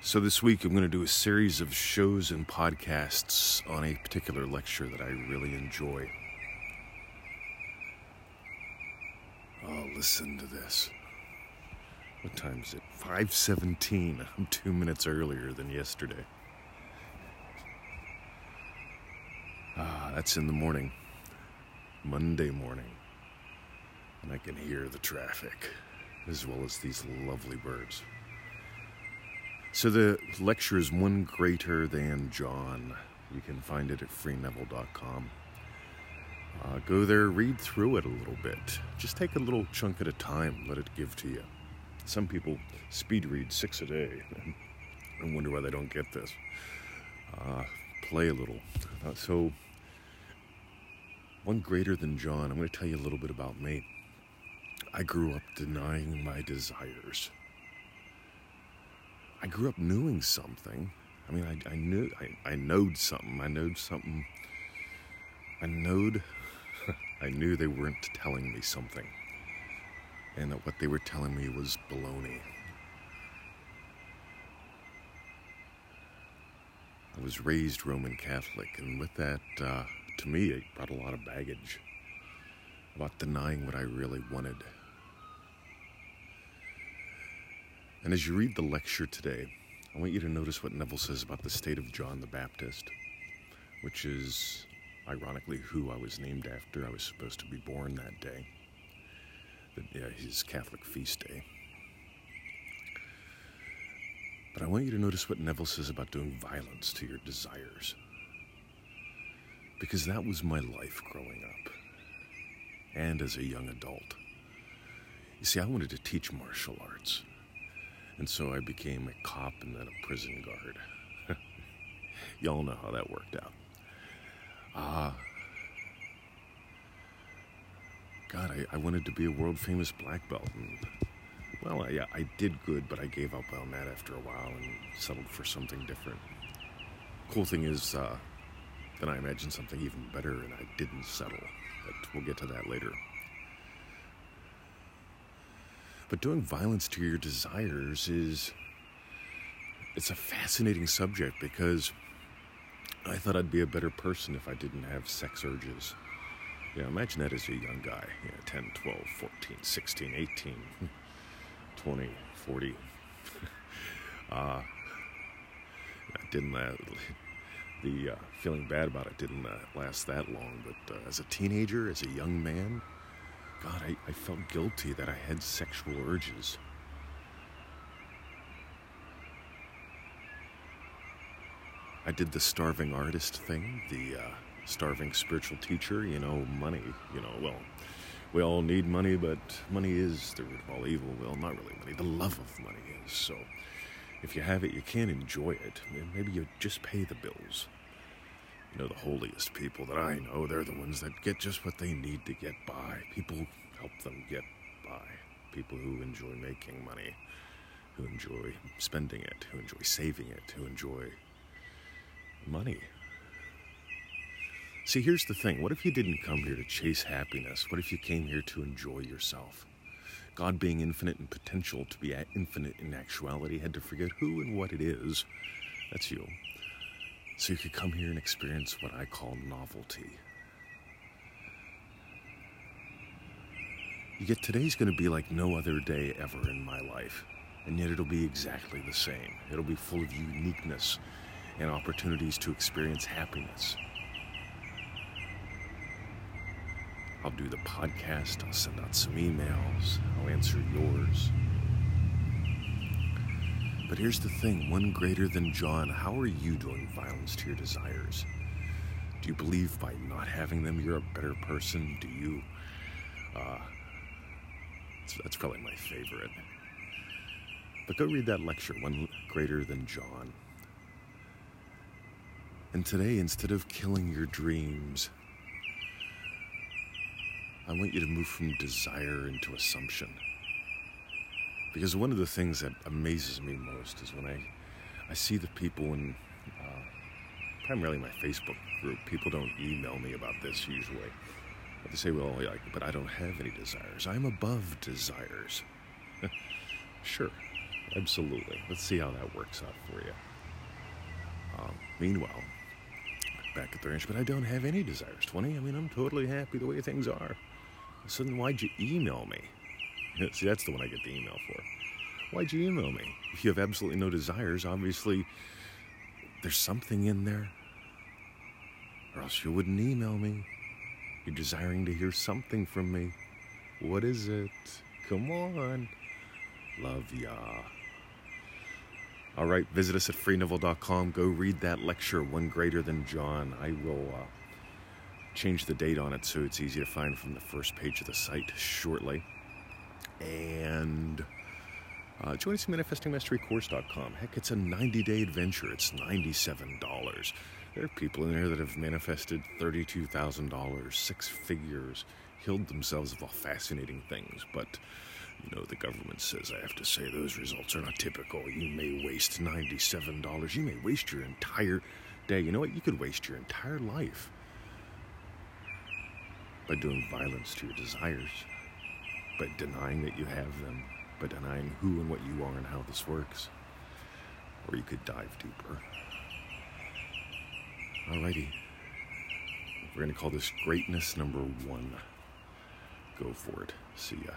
So, this week I'm going to do a series of shows and podcasts on a particular lecture that I really enjoy. Oh, listen to this. What time is it? 5:17. I'm 2 minutes earlier than yesterday. Ah, that's in the morning. Monday morning. And I can hear the traffic as well as these lovely birds. So the lecture is One Greater Than John. You can find it at freeneville.com. Uh, go there, read through it a little bit. Just take a little chunk at a time, let it give to you. Some people speed read six a day and wonder why they don't get this. Uh, play a little. Uh, so, one greater than John, I'm going to tell you a little bit about me. I grew up denying my desires. I grew up knowing something. I mean, I, I knew, I, I knowed something. I knowed something. I knowed, I knew they weren't telling me something. And that what they were telling me was baloney. I was raised Roman Catholic, and with that, uh, to me, it brought a lot of baggage about denying what I really wanted. And as you read the lecture today, I want you to notice what Neville says about the state of John the Baptist, which is ironically who I was named after. I was supposed to be born that day, yeah, his Catholic feast day. But I want you to notice what Neville says about doing violence to your desires. Because that was my life growing up and as a young adult. You see, I wanted to teach martial arts. And so I became a cop and then a prison guard. Y'all know how that worked out. Ah. Uh, God, I, I wanted to be a world famous black belt. And, well, I, I did good, but I gave up on that after a while and settled for something different. Cool thing is, uh, then I imagined something even better and I didn't settle. But we'll get to that later. But doing violence to your desires is it's a fascinating subject because I thought I'd be a better person if I didn't have sex urges. Yeah, imagine that as a young guy, you know, 10, 12, 14, 16, 18, 20, 40. uh, I didn't the uh, feeling bad about it didn't uh, last that long, but uh, as a teenager, as a young man, God, I, I felt guilty that I had sexual urges. I did the starving artist thing, the uh, starving spiritual teacher, you know, money, you know, well, we all need money, but money is the root of all evil. Well, not really money, the love of money is. So if you have it, you can't enjoy it. Maybe you just pay the bills. You know, the holiest people that I know, they're the ones that get just what they need to get by. People help them get by. People who enjoy making money, who enjoy spending it, who enjoy saving it, who enjoy money. See, here's the thing what if you didn't come here to chase happiness? What if you came here to enjoy yourself? God, being infinite in potential to be infinite in actuality, had to forget who and what it is. That's you so you could come here and experience what I call novelty. You get today's going to be like no other day ever in my life, and yet it'll be exactly the same. It'll be full of uniqueness and opportunities to experience happiness. I'll do the podcast, I'll send out some emails, I'll answer yours. But here's the thing one greater than John, how are you doing violence to your desires? Do you believe by not having them you're a better person? Do you? Uh, that's probably my favorite. But go read that lecture, One Greater Than John. And today, instead of killing your dreams, I want you to move from desire into assumption. Because one of the things that amazes me most is when I, I see the people in uh, primarily my Facebook group. People don't email me about this usually. But they say, well, like, but I don't have any desires. I'm above desires. sure. Absolutely. Let's see how that works out for you. Um, meanwhile, back at the ranch, but I don't have any desires, 20. I mean, I'm totally happy the way things are. So then why'd you email me? See, that's the one I get the email for. Why'd you email me? If you have absolutely no desires, obviously there's something in there. Or else you wouldn't email me. You're desiring to hear something from me. What is it? Come on. Love ya. All right, visit us at freeneville.com. Go read that lecture, One Greater Than John. I will uh, change the date on it so it's easy to find from the first page of the site shortly. And uh, join us at manifestingmasterycourse.com. Heck, it's a 90 day adventure. It's $97. There are people in there that have manifested $32,000, six figures, healed themselves of all fascinating things. But, you know, the government says I have to say those results are not typical. You may waste $97. You may waste your entire day. You know what? You could waste your entire life by doing violence to your desires, by denying that you have them by denying who and what you are and how this works. Or you could dive deeper. Alrighty. We're going to call this greatness number one. Go for it. See ya.